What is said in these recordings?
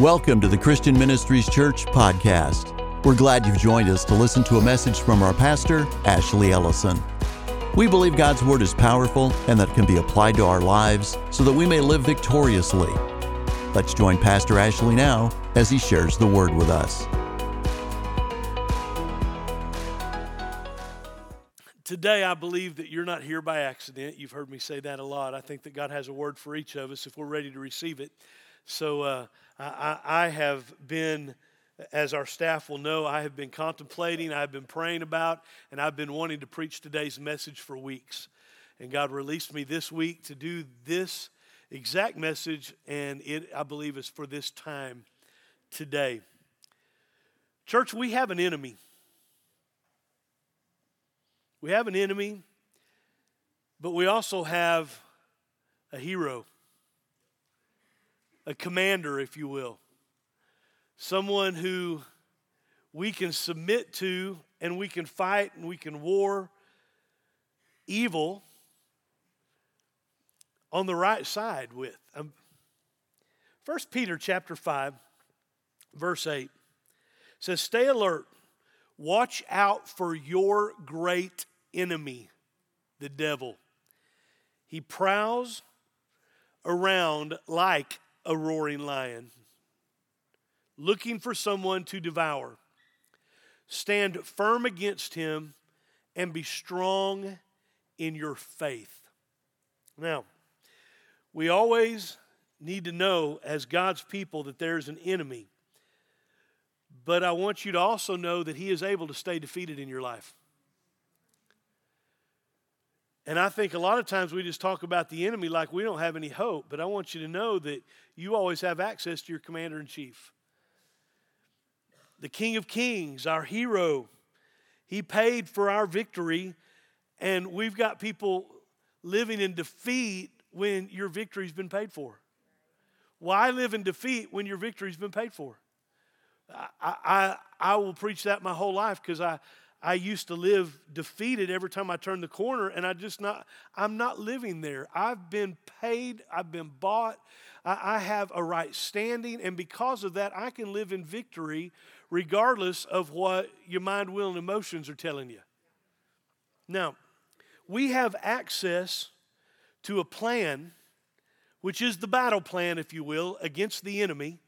Welcome to the Christian Ministries Church podcast. We're glad you've joined us to listen to a message from our pastor, Ashley Ellison. We believe God's Word is powerful and that it can be applied to our lives so that we may live victoriously. Let's join Pastor Ashley now as he shares the Word with us. Today, I believe that you're not here by accident. You've heard me say that a lot. I think that God has a word for each of us if we're ready to receive it. So uh, I, I have been, as our staff will know, I have been contemplating, I've been praying about, and I've been wanting to preach today's message for weeks. And God released me this week to do this exact message, and it, I believe, is for this time today. Church, we have an enemy. We have an enemy, but we also have a hero a commander, if you will, someone who we can submit to and we can fight and we can war evil on the right side with. Um, 1 Peter chapter 5 verse 8 says stay alert. Watch out for your great enemy the devil. He prowls around like a roaring lion, looking for someone to devour. Stand firm against him and be strong in your faith. Now, we always need to know as God's people that there's an enemy. But I want you to also know that he is able to stay defeated in your life. And I think a lot of times we just talk about the enemy like we don't have any hope, but I want you to know that you always have access to your commander in chief. The King of Kings, our hero, he paid for our victory, and we've got people living in defeat when your victory's been paid for. Why live in defeat when your victory's been paid for? I, I, I will preach that my whole life because I, I used to live defeated every time I turned the corner, and I just not, I'm not living there. I've been paid, I've been bought, I, I have a right standing, and because of that, I can live in victory regardless of what your mind, will, and emotions are telling you. Now, we have access to a plan, which is the battle plan, if you will, against the enemy,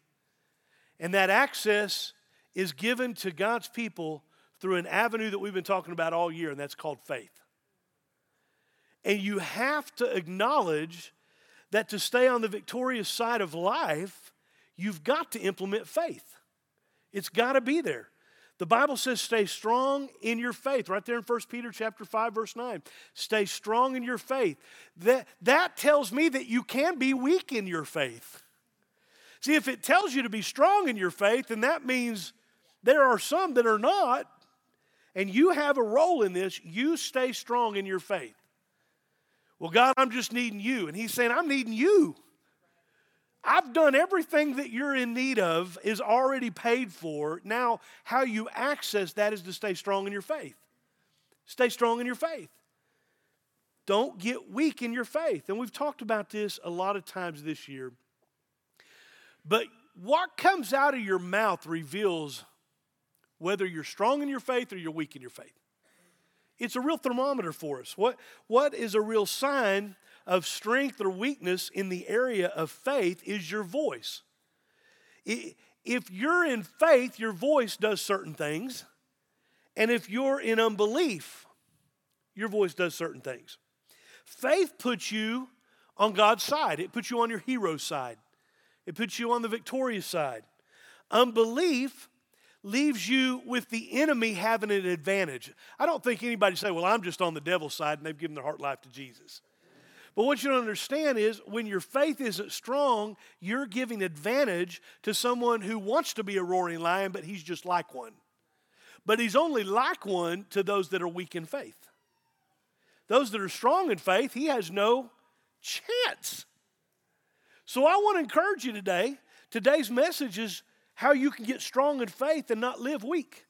and that access is given to God's people through an avenue that we've been talking about all year, and that's called faith. And you have to acknowledge that to stay on the victorious side of life, you've got to implement faith. It's got to be there. The Bible says stay strong in your faith, right there in 1 Peter chapter 5, verse 9. Stay strong in your faith. That, that tells me that you can be weak in your faith. See, if it tells you to be strong in your faith, then that means there are some that are not, and you have a role in this, you stay strong in your faith. Well, God, I'm just needing you. And He's saying, I'm needing you. I've done everything that you're in need of is already paid for. Now, how you access that is to stay strong in your faith. Stay strong in your faith. Don't get weak in your faith. And we've talked about this a lot of times this year. But what comes out of your mouth reveals whether you're strong in your faith or you're weak in your faith. It's a real thermometer for us. What, what is a real sign of strength or weakness in the area of faith is your voice. If you're in faith, your voice does certain things. And if you're in unbelief, your voice does certain things. Faith puts you on God's side, it puts you on your hero's side, it puts you on the victorious side. Unbelief leaves you with the enemy having an advantage. I don't think anybody say, "Well, I'm just on the devil's side," and they've given their heart life to Jesus. But what you don't understand is when your faith isn't strong, you're giving advantage to someone who wants to be a roaring lion, but he's just like one. But he's only like one to those that are weak in faith. Those that are strong in faith, he has no chance. So I want to encourage you today. Today's message is how you can get strong in faith and not live weak.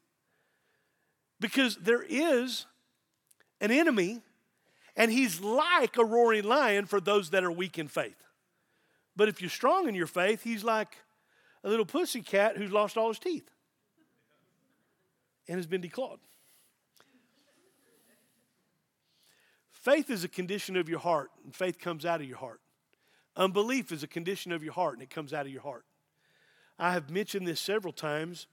Because there is an enemy, and he's like a roaring lion for those that are weak in faith. But if you're strong in your faith, he's like a little pussy cat who's lost all his teeth and has been declawed. Faith is a condition of your heart, and faith comes out of your heart. Unbelief is a condition of your heart, and it comes out of your heart. I have mentioned this several times,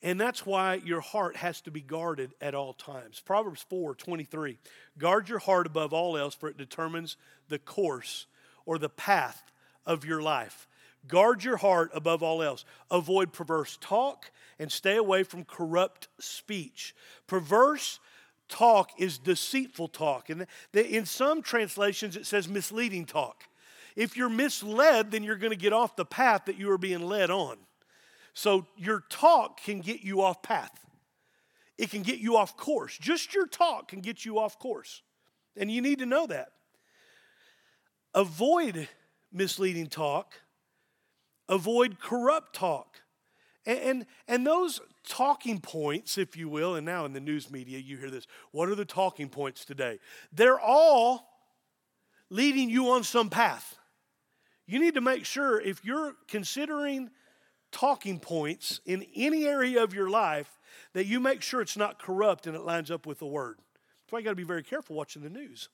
and that's why your heart has to be guarded at all times. Proverbs 4 23. Guard your heart above all else, for it determines the course or the path of your life. Guard your heart above all else. Avoid perverse talk and stay away from corrupt speech. Perverse talk is deceitful talk. And in some translations, it says misleading talk. If you're misled, then you're going to get off the path that you are being led on. So your talk can get you off path, it can get you off course. Just your talk can get you off course. And you need to know that. Avoid misleading talk, avoid corrupt talk. And, and, and, those talking points, if you will, and now in the news media you hear this what are the talking points today? They're all leading you on some path. You need to make sure if you're considering talking points in any area of your life that you make sure it's not corrupt and it lines up with the word. That's why you got to be very careful watching the news.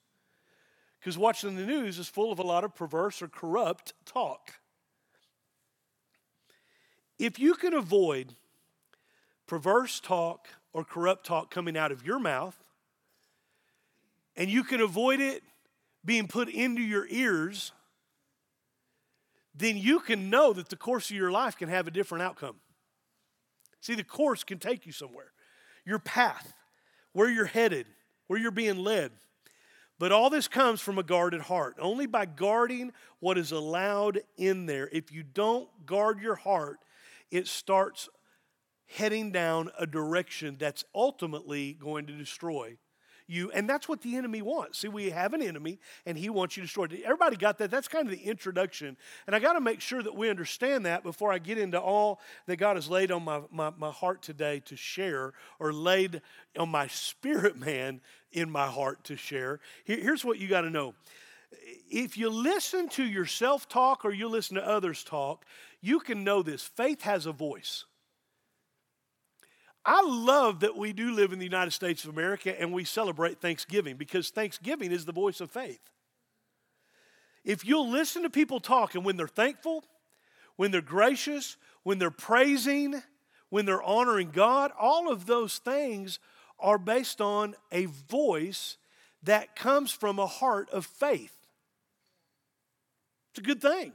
Because watching the news is full of a lot of perverse or corrupt talk. If you can avoid perverse talk or corrupt talk coming out of your mouth, and you can avoid it being put into your ears, then you can know that the course of your life can have a different outcome. See, the course can take you somewhere, your path, where you're headed, where you're being led. But all this comes from a guarded heart. Only by guarding what is allowed in there. If you don't guard your heart, it starts heading down a direction that's ultimately going to destroy you. And that's what the enemy wants. See, we have an enemy and he wants you destroyed. Everybody got that? That's kind of the introduction. And I got to make sure that we understand that before I get into all that God has laid on my, my, my heart today to share or laid on my spirit man in my heart to share. Here, here's what you got to know if you listen to yourself talk or you listen to others talk, you can know this faith has a voice. I love that we do live in the United States of America and we celebrate Thanksgiving because Thanksgiving is the voice of faith. If you'll listen to people talk and when they're thankful, when they're gracious, when they're praising, when they're honoring God, all of those things are based on a voice that comes from a heart of faith. It's a good thing.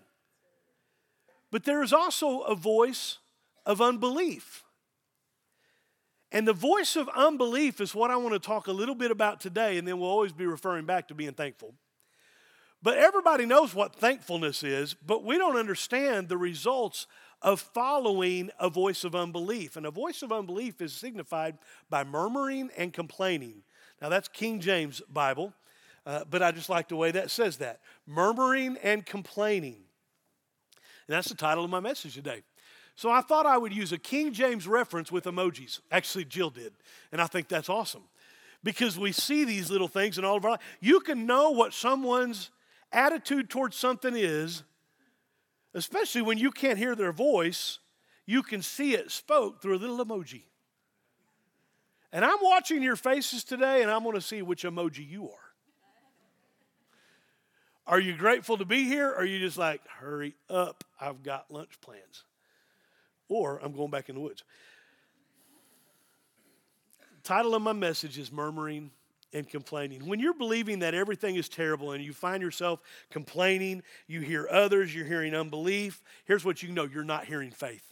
But there is also a voice of unbelief. And the voice of unbelief is what I want to talk a little bit about today, and then we'll always be referring back to being thankful. But everybody knows what thankfulness is, but we don't understand the results of following a voice of unbelief. And a voice of unbelief is signified by murmuring and complaining. Now, that's King James Bible, uh, but I just like the way that says that murmuring and complaining. And that's the title of my message today. So I thought I would use a King James reference with emojis. Actually, Jill did. And I think that's awesome because we see these little things in all of our life. You can know what someone's attitude towards something is, especially when you can't hear their voice. You can see it spoke through a little emoji. And I'm watching your faces today, and I'm going to see which emoji you are. Are you grateful to be here, or are you just like, hurry up, I've got lunch plans? Or I'm going back in the woods. title of my message is Murmuring and Complaining. When you're believing that everything is terrible and you find yourself complaining, you hear others, you're hearing unbelief, here's what you know you're not hearing faith.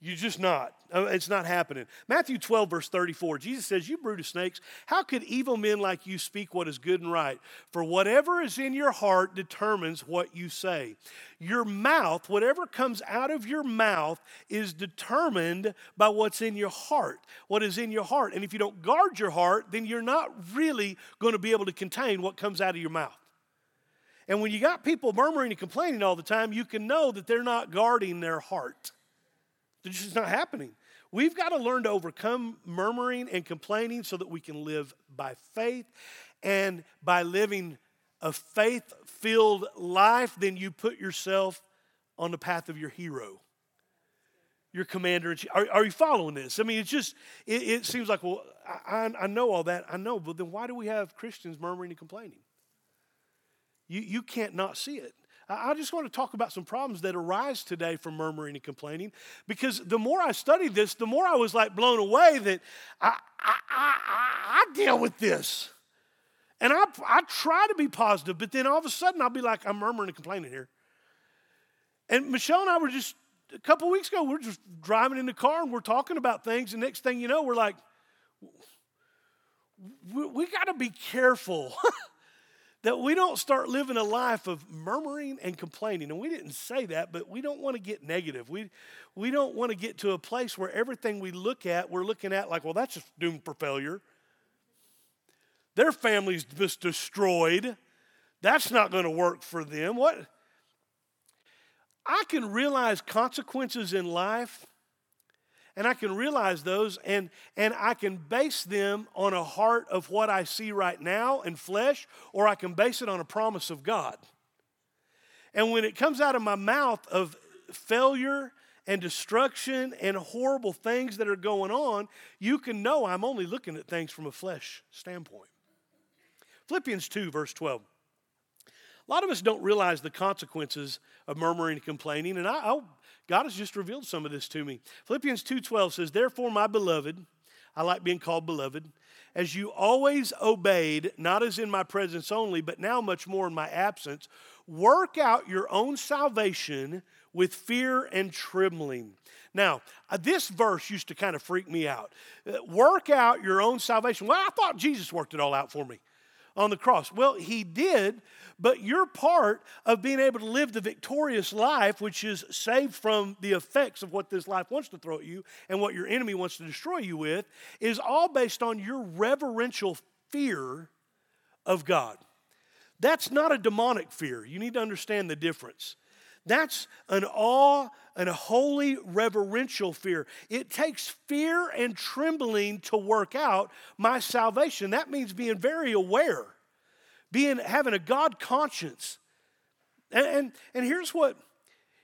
You're just not. Uh, it's not happening. Matthew 12, verse 34, Jesus says, You brood of snakes, how could evil men like you speak what is good and right? For whatever is in your heart determines what you say. Your mouth, whatever comes out of your mouth, is determined by what's in your heart. What is in your heart. And if you don't guard your heart, then you're not really going to be able to contain what comes out of your mouth. And when you got people murmuring and complaining all the time, you can know that they're not guarding their heart. It's just not happening. We've got to learn to overcome murmuring and complaining so that we can live by faith. And by living a faith filled life, then you put yourself on the path of your hero, your commander. Are, are you following this? I mean, it's just, it, it seems like, well, I, I know all that. I know, but then why do we have Christians murmuring and complaining? You, you can't not see it. I just want to talk about some problems that arise today from murmuring and complaining because the more I studied this, the more I was like blown away that I, I, I, I deal with this. And I, I try to be positive, but then all of a sudden I'll be like, I'm murmuring and complaining here. And Michelle and I were just, a couple weeks ago, we we're just driving in the car and we're talking about things. And next thing you know, we're like, we, we got to be careful that we don't start living a life of murmuring and complaining. And we didn't say that, but we don't want to get negative. We, we don't want to get to a place where everything we look at, we're looking at like, well, that's just doomed for failure. Their family's just destroyed. That's not going to work for them. What? I can realize consequences in life and I can realize those and, and I can base them on a heart of what I see right now in flesh, or I can base it on a promise of God. And when it comes out of my mouth of failure and destruction and horrible things that are going on, you can know I'm only looking at things from a flesh standpoint. Philippians 2, verse 12. A lot of us don't realize the consequences of murmuring and complaining, and I, I, God has just revealed some of this to me. Philippians 2:12 says, "Therefore, my beloved, I like being called beloved, as you always obeyed, not as in my presence only, but now much more in my absence, work out your own salvation with fear and trembling." Now, uh, this verse used to kind of freak me out. Uh, work out your own salvation. Well, I thought Jesus worked it all out for me on the cross. Well, he did, but you're part of being able to live the victorious life, which is saved from the effects of what this life wants to throw at you and what your enemy wants to destroy you with, is all based on your reverential fear of God. That's not a demonic fear. You need to understand the difference. That's an awe and a holy reverential fear. It takes fear and trembling to work out my salvation. That means being very aware, being having a God conscience. And, and, and here's what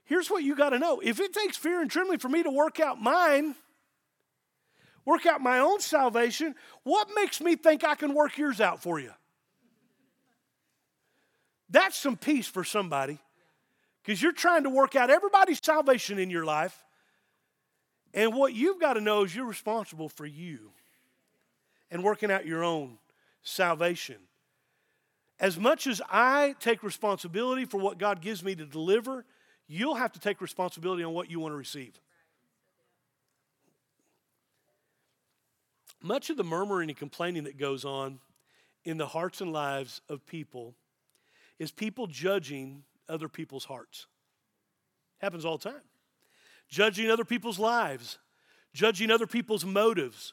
here's what you got to know. If it takes fear and trembling for me to work out mine, work out my own salvation, what makes me think I can work yours out for you? That's some peace for somebody because you're trying to work out everybody's salvation in your life. And what you've got to know is you're responsible for you and working out your own salvation. As much as I take responsibility for what God gives me to deliver, you'll have to take responsibility on what you want to receive. Much of the murmuring and complaining that goes on in the hearts and lives of people is people judging other people's hearts. Happens all the time. Judging other people's lives, judging other people's motives,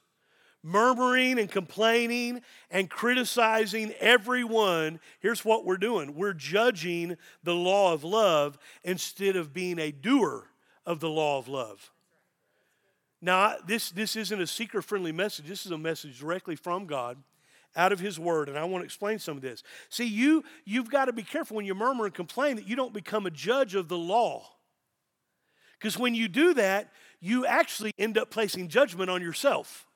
murmuring and complaining and criticizing everyone. Here's what we're doing we're judging the law of love instead of being a doer of the law of love. Now, this, this isn't a seeker friendly message. This is a message directly from God out of his word and i want to explain some of this. See you you've got to be careful when you murmur and complain that you don't become a judge of the law. Because when you do that you actually end up placing judgment on yourself.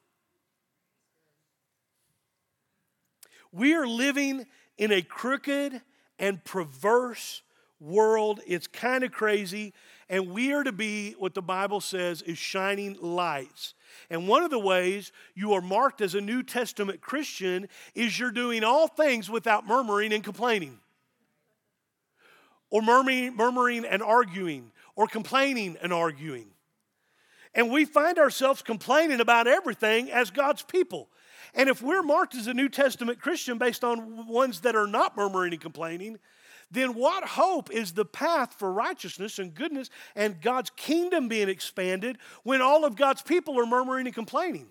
We are living in a crooked and perverse world. It's kind of crazy and we are to be what the bible says is shining lights and one of the ways you are marked as a New Testament Christian is you're doing all things without murmuring and complaining, or murmuring, murmuring and arguing, or complaining and arguing. And we find ourselves complaining about everything as God's people. And if we're marked as a New Testament Christian based on ones that are not murmuring and complaining, then what hope is the path for righteousness and goodness and God's kingdom being expanded when all of God's people are murmuring and complaining?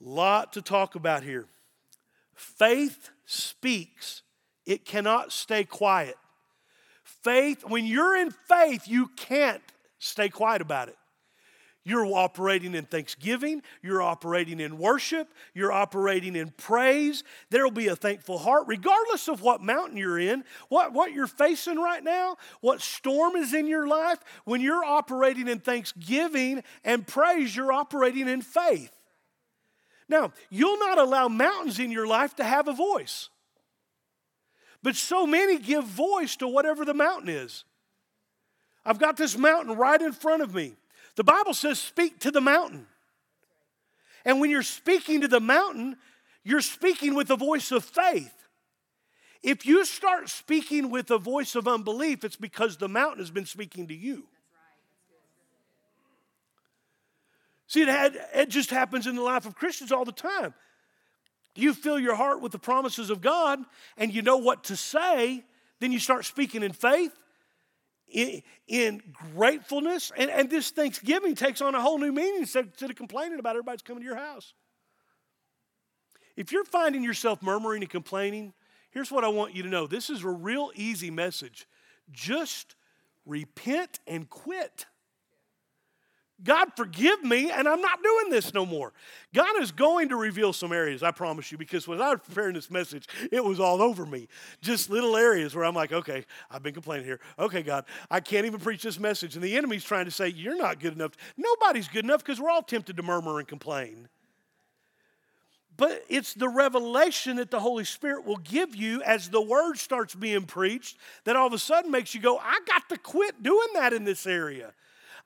Lot to talk about here. Faith speaks, it cannot stay quiet. Faith, when you're in faith, you can't stay quiet about it. You're operating in thanksgiving. You're operating in worship. You're operating in praise. There will be a thankful heart, regardless of what mountain you're in, what, what you're facing right now, what storm is in your life. When you're operating in thanksgiving and praise, you're operating in faith. Now, you'll not allow mountains in your life to have a voice. But so many give voice to whatever the mountain is. I've got this mountain right in front of me. The Bible says, speak to the mountain. And when you're speaking to the mountain, you're speaking with a voice of faith. If you start speaking with a voice of unbelief, it's because the mountain has been speaking to you. See, it, had, it just happens in the life of Christians all the time. You fill your heart with the promises of God and you know what to say, then you start speaking in faith, in, in gratefulness, and, and this Thanksgiving takes on a whole new meaning instead, instead of complaining about everybody's coming to your house. If you're finding yourself murmuring and complaining, here's what I want you to know this is a real easy message. Just repent and quit. God, forgive me, and I'm not doing this no more. God is going to reveal some areas, I promise you, because when I was preparing this message, it was all over me. Just little areas where I'm like, okay, I've been complaining here. Okay, God, I can't even preach this message. And the enemy's trying to say, you're not good enough. Nobody's good enough because we're all tempted to murmur and complain. But it's the revelation that the Holy Spirit will give you as the word starts being preached that all of a sudden makes you go, I got to quit doing that in this area.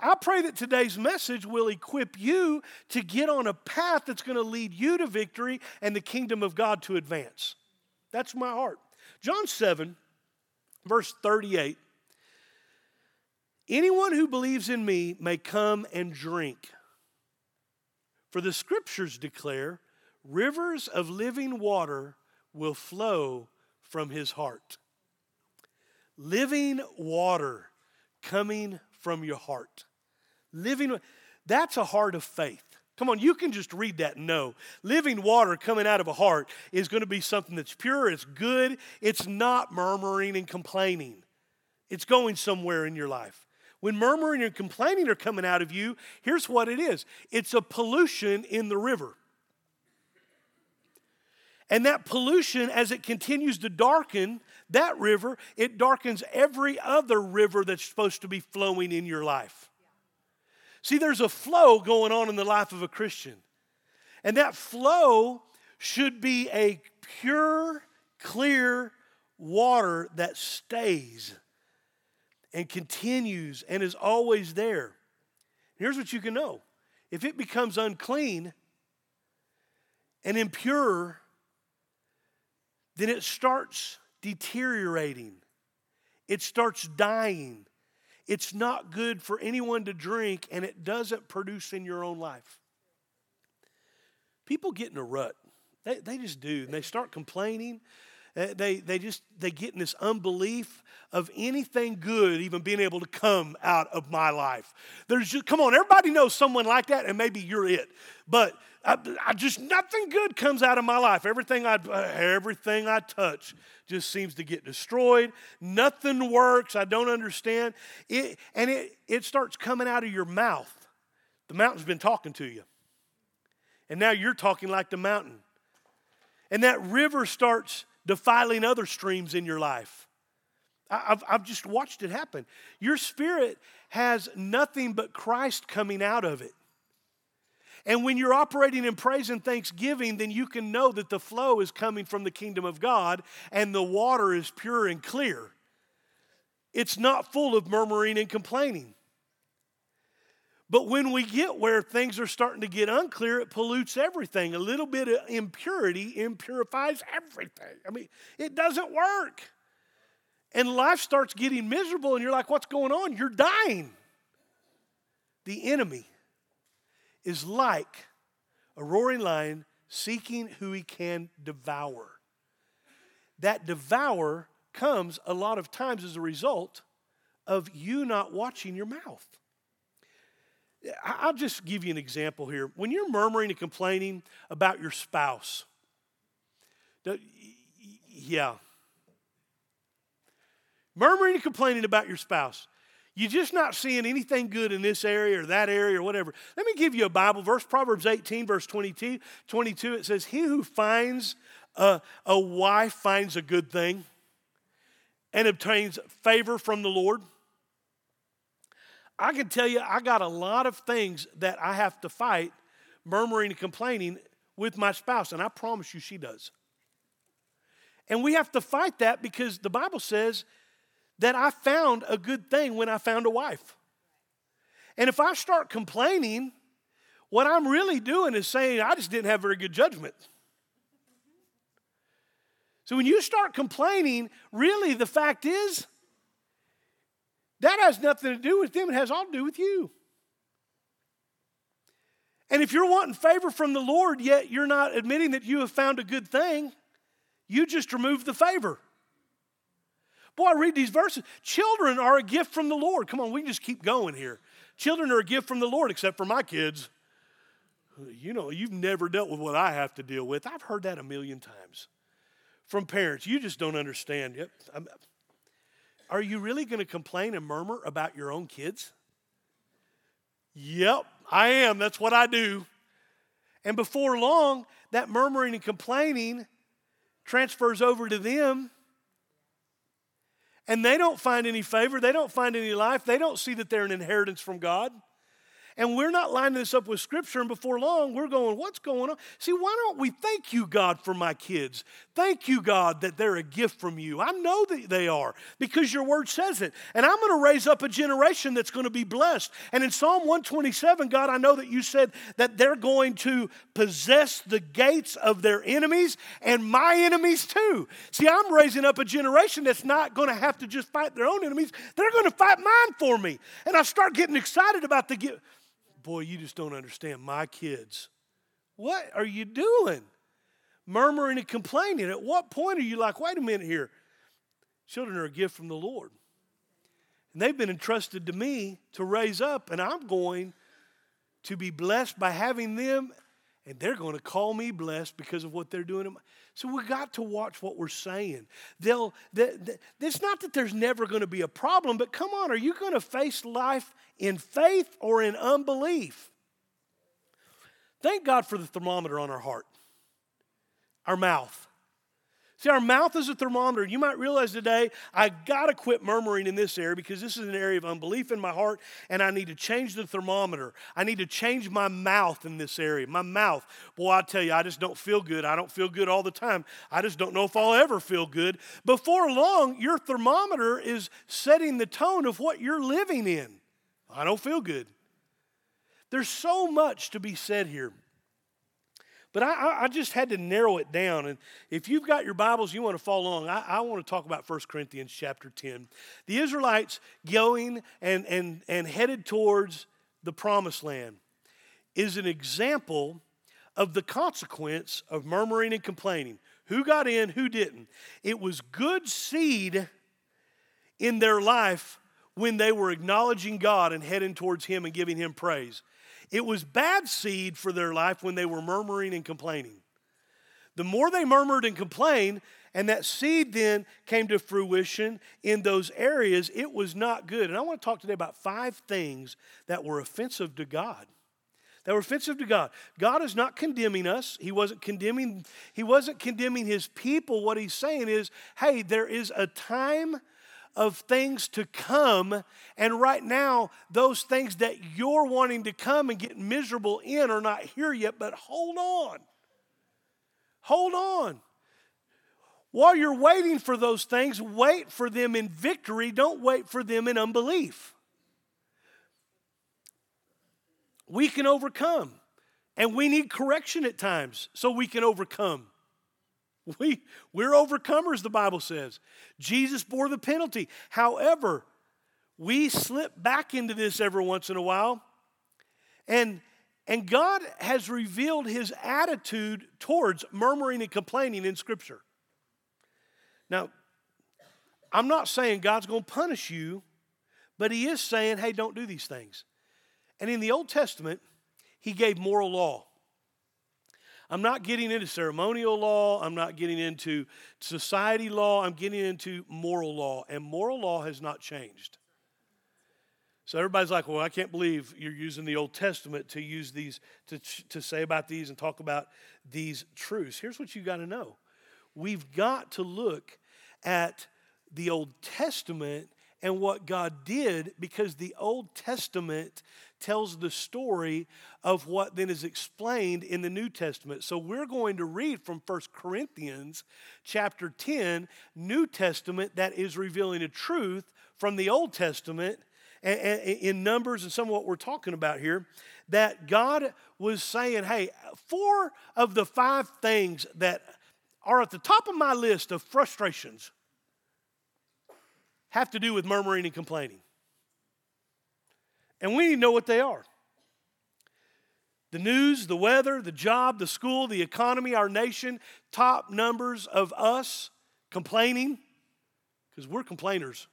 I pray that today's message will equip you to get on a path that's going to lead you to victory and the kingdom of God to advance. That's my heart. John 7, verse 38 Anyone who believes in me may come and drink. For the scriptures declare, rivers of living water will flow from his heart. Living water coming from your heart. Living, that's a heart of faith. Come on, you can just read that know. Living water coming out of a heart is going to be something that's pure, it's good, it's not murmuring and complaining. It's going somewhere in your life. When murmuring and complaining are coming out of you, here's what it is it's a pollution in the river. And that pollution, as it continues to darken that river, it darkens every other river that's supposed to be flowing in your life. See, there's a flow going on in the life of a Christian. And that flow should be a pure, clear water that stays and continues and is always there. Here's what you can know if it becomes unclean and impure, then it starts deteriorating, it starts dying, it's not good for anyone to drink, and it doesn't produce in your own life. People get in a rut. They, they just do. And they start complaining. Uh, they, they just they get in this unbelief of anything good even being able to come out of my life. There's just come on everybody knows someone like that and maybe you're it. But I, I just nothing good comes out of my life. Everything i uh, everything i touch just seems to get destroyed. Nothing works. I don't understand. It and it it starts coming out of your mouth. The mountain's been talking to you. And now you're talking like the mountain. And that river starts defiling other streams in your life. I've, I've just watched it happen. Your spirit has nothing but Christ coming out of it. And when you're operating in praise and thanksgiving, then you can know that the flow is coming from the kingdom of God and the water is pure and clear. It's not full of murmuring and complaining. But when we get where things are starting to get unclear, it pollutes everything. A little bit of impurity impurifies everything. I mean, it doesn't work. And life starts getting miserable, and you're like, what's going on? You're dying. The enemy is like a roaring lion seeking who he can devour. That devour comes a lot of times as a result of you not watching your mouth. I'll just give you an example here. When you're murmuring and complaining about your spouse, yeah. Murmuring and complaining about your spouse. You're just not seeing anything good in this area or that area or whatever. Let me give you a Bible verse, Proverbs 18, verse 22. 22 it says, He who finds a, a wife finds a good thing and obtains favor from the Lord. I can tell you, I got a lot of things that I have to fight, murmuring and complaining with my spouse, and I promise you she does. And we have to fight that because the Bible says that I found a good thing when I found a wife. And if I start complaining, what I'm really doing is saying I just didn't have very good judgment. So when you start complaining, really the fact is that has nothing to do with them, it has all to do with you. And if you're wanting favor from the Lord, yet you're not admitting that you have found a good thing, you just remove the favor. Boy, I read these verses. Children are a gift from the Lord. Come on, we can just keep going here. Children are a gift from the Lord, except for my kids. You know, you've never dealt with what I have to deal with. I've heard that a million times from parents. You just don't understand. Yep. I'm, are you really going to complain and murmur about your own kids? Yep, I am. That's what I do. And before long, that murmuring and complaining transfers over to them and they don't find any favor, they don't find any life, they don't see that they're an inheritance from God. And we're not lining this up with Scripture, and before long, we're going, What's going on? See, why don't we thank you, God, for my kids? Thank you, God, that they're a gift from you. I know that they are because your word says it. And I'm going to raise up a generation that's going to be blessed. And in Psalm 127, God, I know that you said that they're going to possess the gates of their enemies and my enemies too. See, I'm raising up a generation that's not going to have to just fight their own enemies, they're going to fight mine for me. And I start getting excited about the gift boy, you just don't understand. My kids, what are you doing? Murmuring and complaining. At what point are you like, wait a minute here? Children are a gift from the Lord. And they've been entrusted to me to raise up, and I'm going to be blessed by having them, and they're going to call me blessed because of what they're doing. So we got to watch what we're saying. They'll, they, they, it's not that there's never going to be a problem, but come on, are you going to face life in faith or in unbelief? Thank God for the thermometer on our heart, our mouth. See, our mouth is a thermometer. You might realize today, I got to quit murmuring in this area because this is an area of unbelief in my heart, and I need to change the thermometer. I need to change my mouth in this area. My mouth. Boy, I tell you, I just don't feel good. I don't feel good all the time. I just don't know if I'll ever feel good. Before long, your thermometer is setting the tone of what you're living in. I don't feel good. There's so much to be said here. But I, I, just had to narrow it down. And if you've got your Bibles, you want to follow along, I, I want to talk about 1 Corinthians chapter 10. The Israelites going and, and, and headed towards the promised land is an example of the consequence of murmuring and complaining. Who got in, who didn't? It was good seed in their life when they were acknowledging God and heading towards Him and giving Him praise. It was bad seed for their life when they were murmuring and complaining. The more they murmured and complained, and that seed then came to fruition in those areas, it was not good. And I want to talk today about five things that were offensive to God. That were offensive to God. God is not condemning us. He wasn't condemning, He wasn't condemning His people. What He's saying is, hey, there is a time of things to come. And right now, those things that you're wanting to come and get miserable in are not here yet, but hold on. Hold on. While you're waiting for those things, wait for them in victory. Don't wait for them in unbelief. We can overcome, and we need correction at times so we can overcome. We, we're overcomers, the Bible says. Jesus bore the penalty. However, we slip back into this every once in a while. And, and God has revealed his attitude towards murmuring and complaining in Scripture. Now, I'm not saying God's going to punish you, but he is saying, hey, don't do these things. And in the Old Testament, he gave moral law. I'm not getting into ceremonial law. I'm not getting into society law. I'm getting into moral law. And moral law has not changed. So everybody's like, well, I can't believe you're using the Old Testament to use these, to, to say about these and talk about these truths. Here's what you got to know we've got to look at the Old Testament and what God did because the Old Testament tells the story of what then is explained in the New Testament. So we're going to read from 1 Corinthians chapter 10, New Testament that is revealing a truth from the Old Testament in Numbers and some of what we're talking about here that God was saying, hey, four of the five things that are at the top of my list of frustrations have to do with murmuring and complaining. And we need to know what they are. The news, the weather, the job, the school, the economy, our nation, top numbers of us complaining, because we're complainers.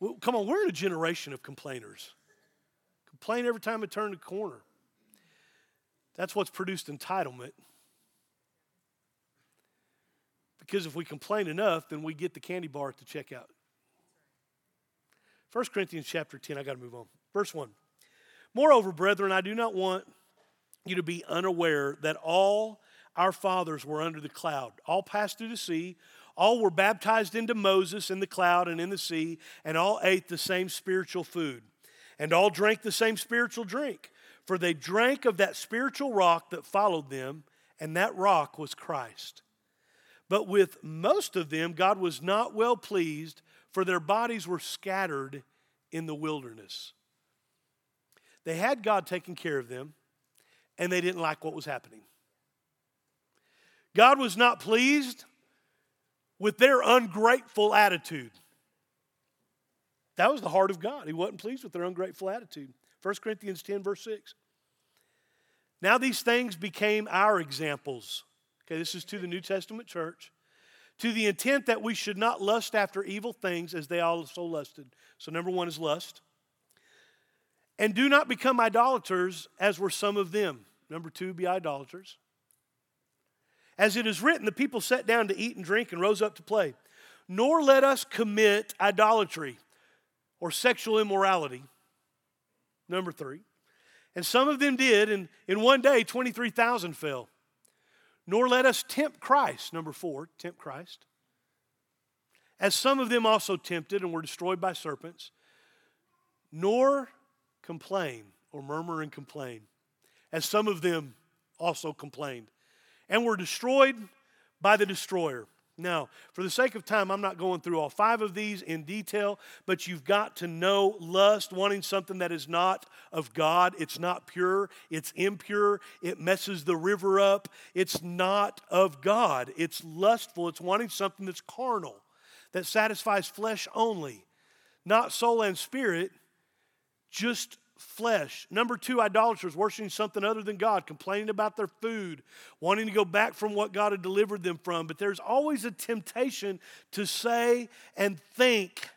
Well, come on, we're in a generation of complainers. Complain every time I turn the corner. That's what's produced entitlement. Because if we complain enough, then we get the candy bar at the checkout. 1 Corinthians chapter 10, I got to move on. Verse 1. Moreover, brethren, I do not want you to be unaware that all our fathers were under the cloud, all passed through the sea, all were baptized into Moses in the cloud and in the sea, and all ate the same spiritual food, and all drank the same spiritual drink. For they drank of that spiritual rock that followed them, and that rock was Christ. But with most of them, God was not well pleased for their bodies were scattered in the wilderness. They had God taking care of them, and they didn't like what was happening. God was not pleased with their ungrateful attitude. That was the heart of God. He wasn't pleased with their ungrateful attitude. 1 Corinthians 10, verse 6. Now these things became our examples. Okay, this is to the New Testament church to the intent that we should not lust after evil things as they also lusted. So, number one is lust. And do not become idolaters as were some of them. Number two, be idolaters. As it is written, the people sat down to eat and drink and rose up to play. Nor let us commit idolatry or sexual immorality. Number three. And some of them did, and in one day, 23,000 fell. Nor let us tempt Christ. Number four, tempt Christ. As some of them also tempted and were destroyed by serpents. Nor complain or murmur and complain, as some of them also complained and were destroyed by the destroyer. Now, for the sake of time, I'm not going through all five of these in detail, but you've got to know lust, wanting something that is not of God. It's not pure, it's impure, it messes the river up. It's not of God. It's lustful, it's wanting something that's carnal, that satisfies flesh only, not soul and spirit, just flesh. Number two, idolaters, worshiping something other than God, complaining about their food, wanting to go back from what God had delivered them from. But there's always a temptation to say and think,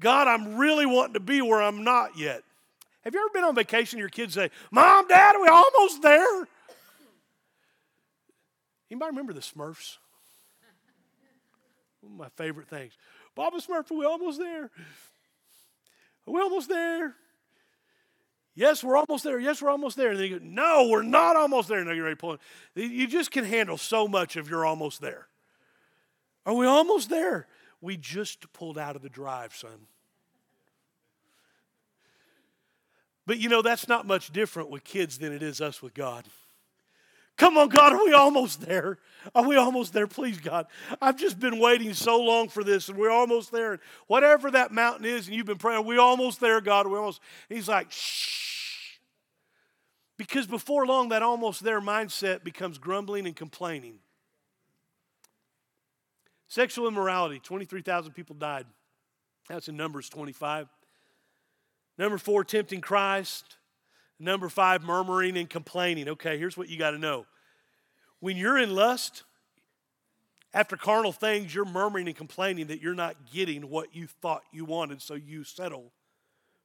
God, I'm really wanting to be where I'm not yet. Have you ever been on vacation? Your kids say, Mom, Dad, are we almost there? Anybody remember the Smurfs? One of my favorite things. Papa Smurf, are we almost there? Are we almost there? Yes, we're almost there. Yes, we're almost there. And then you go, No, we're not almost there. And you're ready to pull it. You just can handle so much of you're almost there. Are we almost there? We just pulled out of the drive, son. But you know, that's not much different with kids than it is us with God. Come on, God, are we almost there? Are we almost there? Please, God. I've just been waiting so long for this, and we're almost there. And whatever that mountain is, and you've been praying, we almost there, God. We almost. He's like, shh. Because before long, that almost there mindset becomes grumbling and complaining. Sexual immorality 23,000 people died. That's in Numbers 25. Number four, tempting Christ. Number five, murmuring and complaining. Okay, here's what you got to know. When you're in lust, after carnal things, you're murmuring and complaining that you're not getting what you thought you wanted, so you settle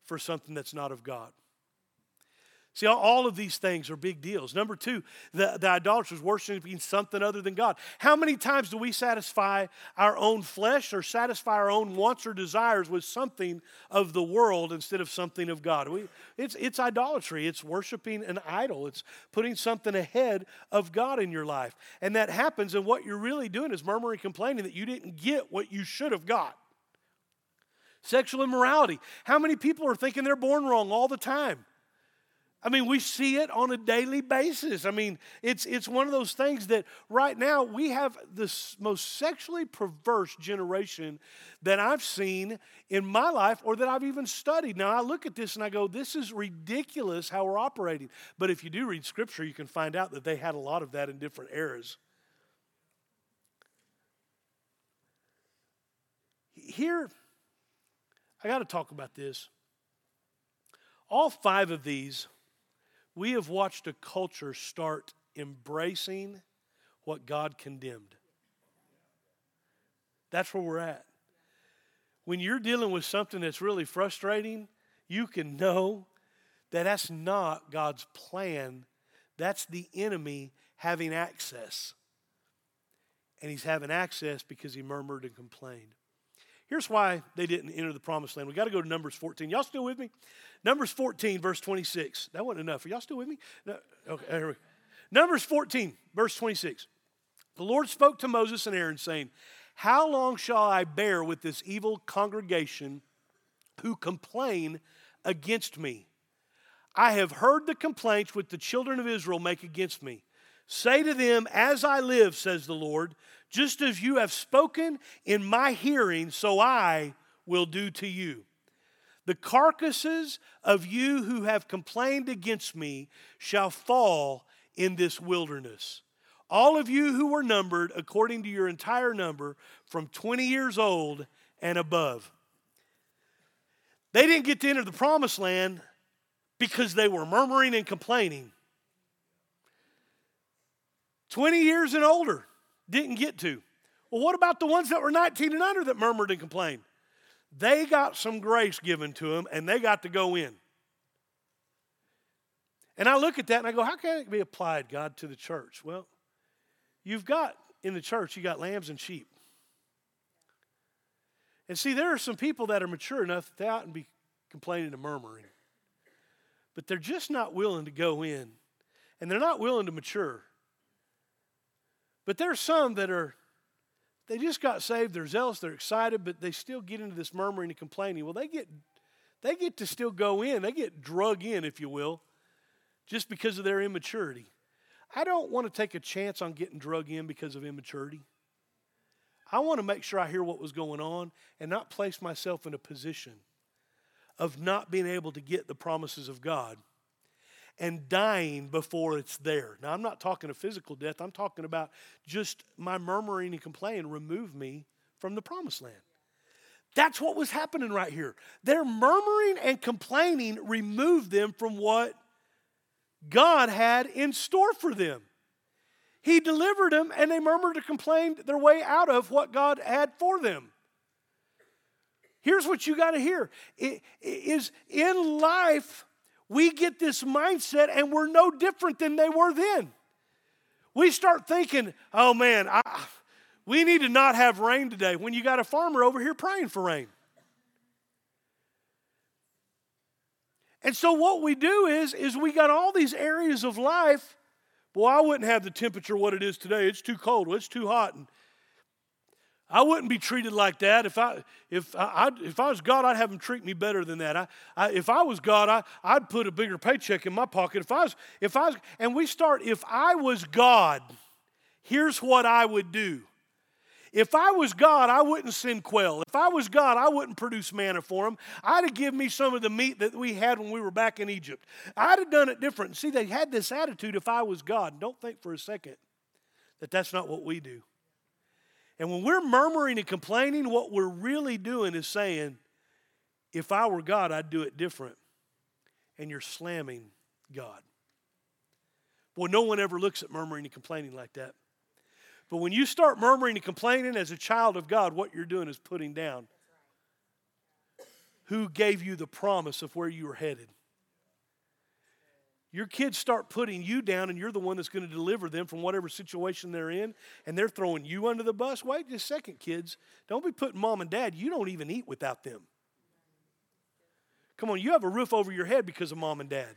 for something that's not of God. See, all of these things are big deals. Number two, the, the idolaters worshiping something other than God. How many times do we satisfy our own flesh or satisfy our own wants or desires with something of the world instead of something of God? We, it's, it's idolatry. It's worshiping an idol. It's putting something ahead of God in your life. And that happens, and what you're really doing is murmuring, complaining that you didn't get what you should have got. Sexual immorality. How many people are thinking they're born wrong all the time? I mean, we see it on a daily basis. I mean, it's, it's one of those things that right now we have the most sexually perverse generation that I've seen in my life or that I've even studied. Now, I look at this and I go, this is ridiculous how we're operating. But if you do read scripture, you can find out that they had a lot of that in different eras. Here, I got to talk about this. All five of these we have watched a culture start embracing what God condemned. That's where we're at. When you're dealing with something that's really frustrating, you can know that that's not God's plan. That's the enemy having access. And he's having access because he murmured and complained. Here's why they didn't enter the promised land. We got to go to Numbers 14. Y'all still with me? Numbers 14, verse 26. That wasn't enough. Are y'all still with me? No, okay, here we go. Numbers 14, verse 26. The Lord spoke to Moses and Aaron, saying, How long shall I bear with this evil congregation who complain against me? I have heard the complaints which the children of Israel make against me. Say to them, As I live, says the Lord, just as you have spoken in my hearing, so I will do to you. The carcasses of you who have complained against me shall fall in this wilderness. All of you who were numbered according to your entire number from 20 years old and above. They didn't get to enter the promised land because they were murmuring and complaining. 20 years and older didn't get to. Well, what about the ones that were 19 and under that murmured and complained? They got some grace given to them and they got to go in. And I look at that and I go, how can it be applied, God, to the church? Well, you've got in the church, you got lambs and sheep. And see, there are some people that are mature enough that they oughtn't be complaining and murmuring. But they're just not willing to go in. And they're not willing to mature. But there are some that are, they just got saved, they're zealous, they're excited, but they still get into this murmuring and complaining. Well, they get, they get to still go in, they get drug in, if you will, just because of their immaturity. I don't want to take a chance on getting drug in because of immaturity. I want to make sure I hear what was going on and not place myself in a position of not being able to get the promises of God and dying before it's there. Now, I'm not talking a physical death, I'm talking about just my murmuring and complaining remove me from the promised land. That's what was happening right here. Their murmuring and complaining removed them from what God had in store for them. He delivered them, and they murmured and complained their way out of what God had for them. Here's what you got to hear: it, is in life we get this mindset and we're no different than they were then. We start thinking, oh man, I, we need to not have rain today when you got a farmer over here praying for rain. And so what we do is, is we got all these areas of life. Well, I wouldn't have the temperature what it is today. It's too cold. It's too hot. And I wouldn't be treated like that. If I, if I, if I was God, I'd have them treat me better than that. I, I, if I was God, I, I'd put a bigger paycheck in my pocket. If I was, if I was, and we start, if I was God, here's what I would do. If I was God, I wouldn't send quail. If I was God, I wouldn't produce manna for them. I'd have given me some of the meat that we had when we were back in Egypt. I'd have done it different. See, they had this attitude if I was God. Don't think for a second that that's not what we do. And when we're murmuring and complaining, what we're really doing is saying, if I were God, I'd do it different. And you're slamming God. Well, no one ever looks at murmuring and complaining like that. But when you start murmuring and complaining as a child of God, what you're doing is putting down who gave you the promise of where you were headed. Your kids start putting you down, and you're the one that's going to deliver them from whatever situation they're in, and they're throwing you under the bus. Wait just a second, kids. Don't be putting mom and dad. You don't even eat without them. Come on, you have a roof over your head because of mom and dad.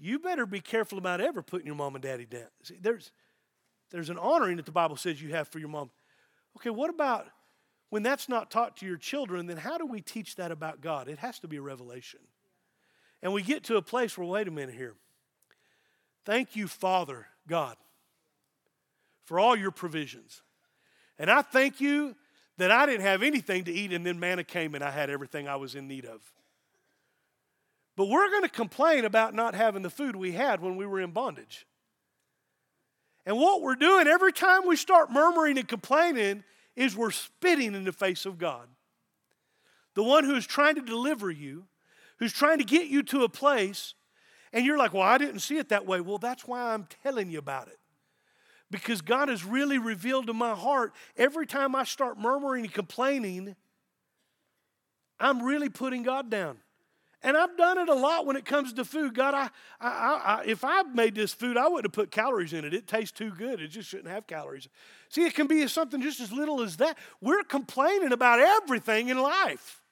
You better be careful about ever putting your mom and daddy down. See, there's, there's an honoring that the Bible says you have for your mom. Okay, what about when that's not taught to your children? Then how do we teach that about God? It has to be a revelation. And we get to a place where, wait a minute here. Thank you, Father God, for all your provisions. And I thank you that I didn't have anything to eat and then manna came and I had everything I was in need of. But we're going to complain about not having the food we had when we were in bondage. And what we're doing every time we start murmuring and complaining is we're spitting in the face of God. The one who is trying to deliver you who's trying to get you to a place, and you're like, well, I didn't see it that way. Well, that's why I'm telling you about it. Because God has really revealed to my heart every time I start murmuring and complaining, I'm really putting God down. And I've done it a lot when it comes to food. God, I, I, I, if I made this food, I wouldn't have put calories in it. It tastes too good. It just shouldn't have calories. See, it can be something just as little as that. We're complaining about everything in life.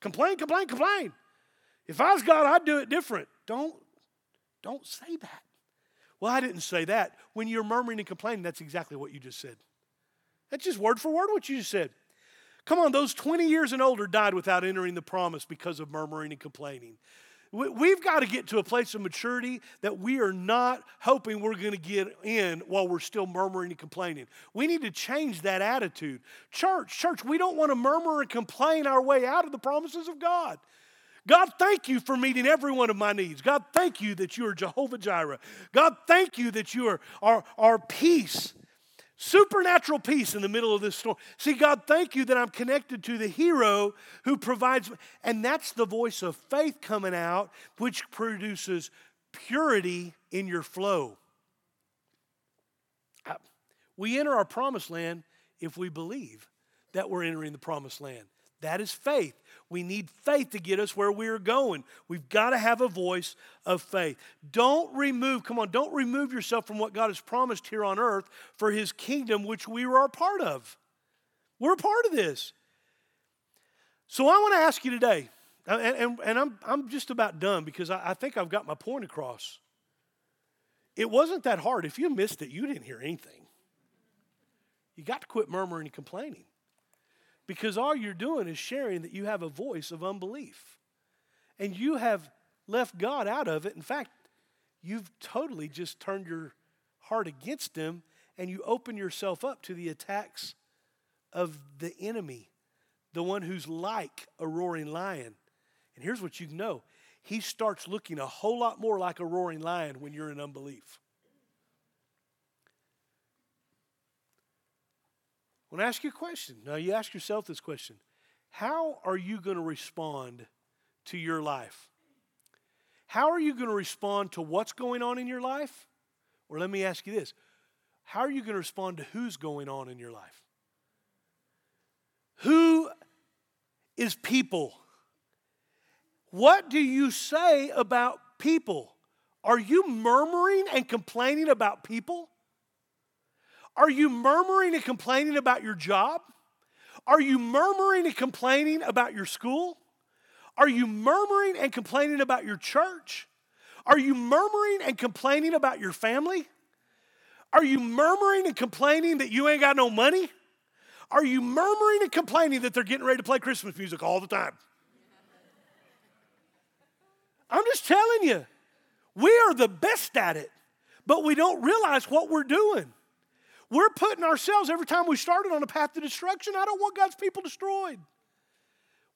Complain, complain, complain. If I was God, I'd do it different. Don't, don't say that. Well, I didn't say that. When you're murmuring and complaining, that's exactly what you just said. That's just word for word what you just said. Come on, those 20 years and older died without entering the promise because of murmuring and complaining. We've got to get to a place of maturity that we are not hoping we're going to get in while we're still murmuring and complaining. We need to change that attitude. Church, church, we don't want to murmur and complain our way out of the promises of God. God, thank you for meeting every one of my needs. God, thank you that you are Jehovah Jireh. God, thank you that you are our, our peace, supernatural peace in the middle of this storm. See, God, thank you that I'm connected to the hero who provides, and that's the voice of faith coming out, which produces purity in your flow. We enter our promised land if we believe that we're entering the promised land. That is faith. We need faith to get us where we're going. We've got to have a voice of faith. Don't remove, come on, don't remove yourself from what God has promised here on earth for his kingdom, which we are a part of. We're a part of this. So I want to ask you today, and, and, and I'm, I'm just about done because I, I think I've got my point across. It wasn't that hard. If you missed it, you didn't hear anything. You got to quit murmuring and complaining. Because all you're doing is sharing that you have a voice of unbelief. And you have left God out of it. In fact, you've totally just turned your heart against Him and you open yourself up to the attacks of the enemy, the one who's like a roaring lion. And here's what you know he starts looking a whole lot more like a roaring lion when you're in unbelief. I want to ask you a question. Now, you ask yourself this question How are you going to respond to your life? How are you going to respond to what's going on in your life? Or let me ask you this How are you going to respond to who's going on in your life? Who is people? What do you say about people? Are you murmuring and complaining about people? Are you murmuring and complaining about your job? Are you murmuring and complaining about your school? Are you murmuring and complaining about your church? Are you murmuring and complaining about your family? Are you murmuring and complaining that you ain't got no money? Are you murmuring and complaining that they're getting ready to play Christmas music all the time? I'm just telling you, we are the best at it, but we don't realize what we're doing. We're putting ourselves every time we started on a path to destruction. I don't want God's people destroyed.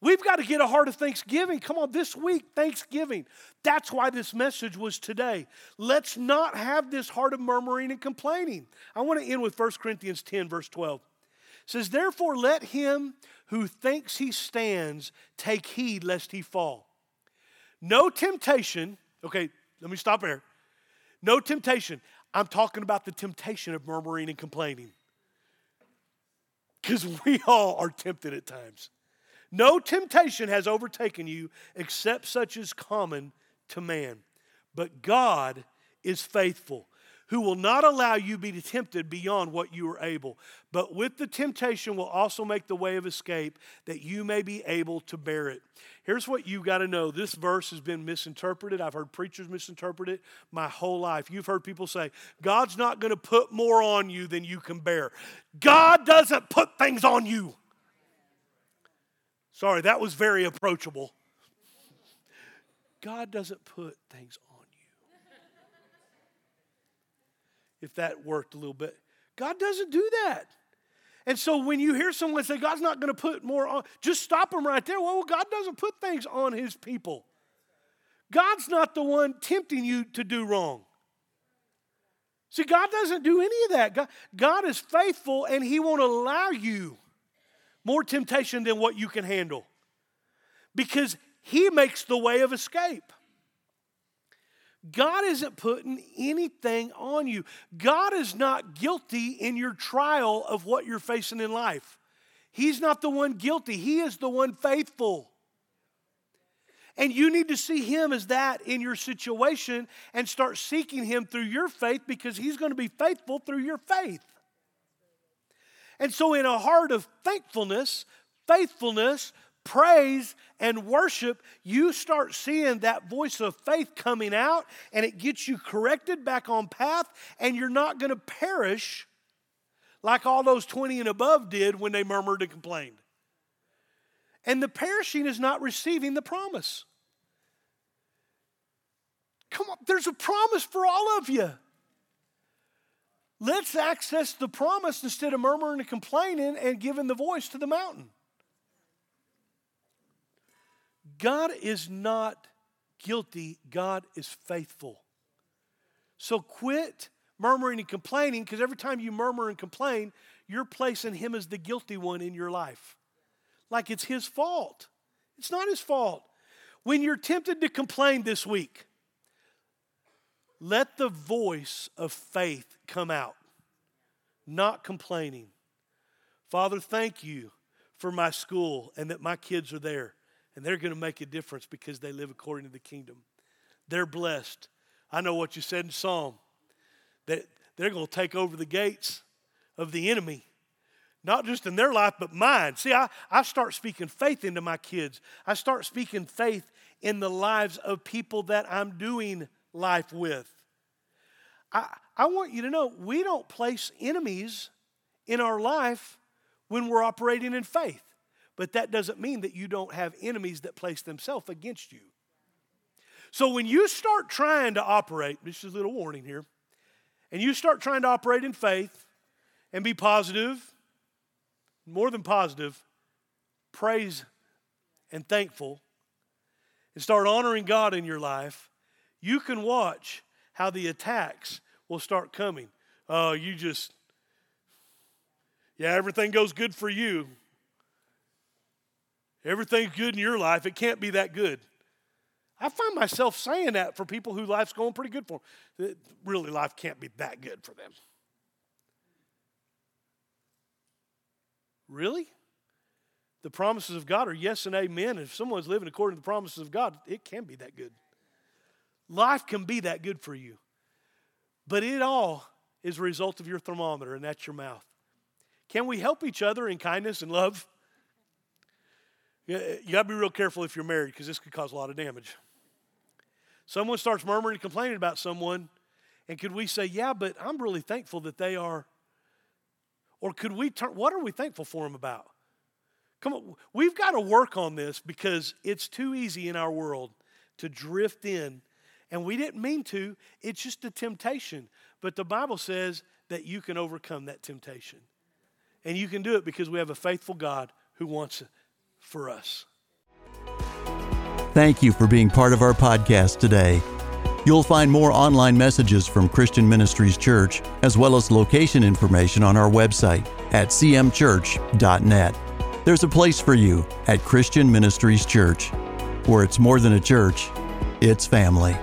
We've got to get a heart of thanksgiving. Come on, this week, Thanksgiving. That's why this message was today. Let's not have this heart of murmuring and complaining. I want to end with 1 Corinthians 10, verse 12. It says, Therefore, let him who thinks he stands take heed lest he fall. No temptation, okay, let me stop there. No temptation. I'm talking about the temptation of murmuring and complaining. Because we all are tempted at times. No temptation has overtaken you except such as common to man. But God is faithful, who will not allow you be tempted beyond what you are able, but with the temptation will also make the way of escape that you may be able to bear it. Here's what you got to know this verse has been misinterpreted. I've heard preachers misinterpret it my whole life. You've heard people say, God's not going to put more on you than you can bear. God doesn't put things on you. Sorry, that was very approachable. God doesn't put things on you. If that worked a little bit, God doesn't do that. And so when you hear someone say, God's not going to put more on, just stop them right there. Well, God doesn't put things on his people. God's not the one tempting you to do wrong. See, God doesn't do any of that. God, God is faithful and he won't allow you more temptation than what you can handle because he makes the way of escape. God isn't putting anything on you. God is not guilty in your trial of what you're facing in life. He's not the one guilty, He is the one faithful. And you need to see Him as that in your situation and start seeking Him through your faith because He's going to be faithful through your faith. And so, in a heart of thankfulness, faithfulness, praise and worship, you start seeing that voice of faith coming out and it gets you corrected back on path, and you're not going to perish like all those 20 and above did when they murmured and complained. And the perishing is not receiving the promise. Come on, there's a promise for all of you. Let's access the promise instead of murmuring and complaining and giving the voice to the mountain. God is not guilty, God is faithful. So quit murmuring and complaining because every time you murmur and complain, you're placing Him as the guilty one in your life. Like it's His fault. It's not His fault. When you're tempted to complain this week, let the voice of faith come out, not complaining. Father, thank you for my school and that my kids are there and they're going to make a difference because they live according to the kingdom. They're blessed. I know what you said in Psalm that they're going to take over the gates of the enemy, not just in their life, but mine. See, I, I start speaking faith into my kids, I start speaking faith in the lives of people that I'm doing life with. I, I want you to know we don't place enemies in our life when we're operating in faith. But that doesn't mean that you don't have enemies that place themselves against you. So when you start trying to operate, this is a little warning here, and you start trying to operate in faith and be positive, more than positive, praise and thankful, and start honoring God in your life, you can watch how the attacks will start coming. Oh, you just, yeah, everything goes good for you. Everything's good in your life. It can't be that good. I find myself saying that for people who life's going pretty good for them. Really, life can't be that good for them. Really? The promises of God are yes and amen. If someone's living according to the promises of God, it can be that good. Life can be that good for you. But it all is a result of your thermometer, and that's your mouth. Can we help each other in kindness and love? Eh, you got to be real careful if you're married because this could cause a lot of damage. Someone starts murmuring and complaining about someone, and could we say, Yeah, but I'm really thankful that they are? Or could we turn, what are we thankful for them about? Come on, we've got to work on this because it's too easy in our world to drift in. And we didn't mean to, it's just a temptation. But the Bible says that you can overcome that temptation. And you can do it because we have a faithful God who wants it for us. Thank you for being part of our podcast today. You'll find more online messages from Christian Ministries Church, as well as location information on our website at cmchurch.net. There's a place for you at Christian Ministries Church, where it's more than a church, it's family.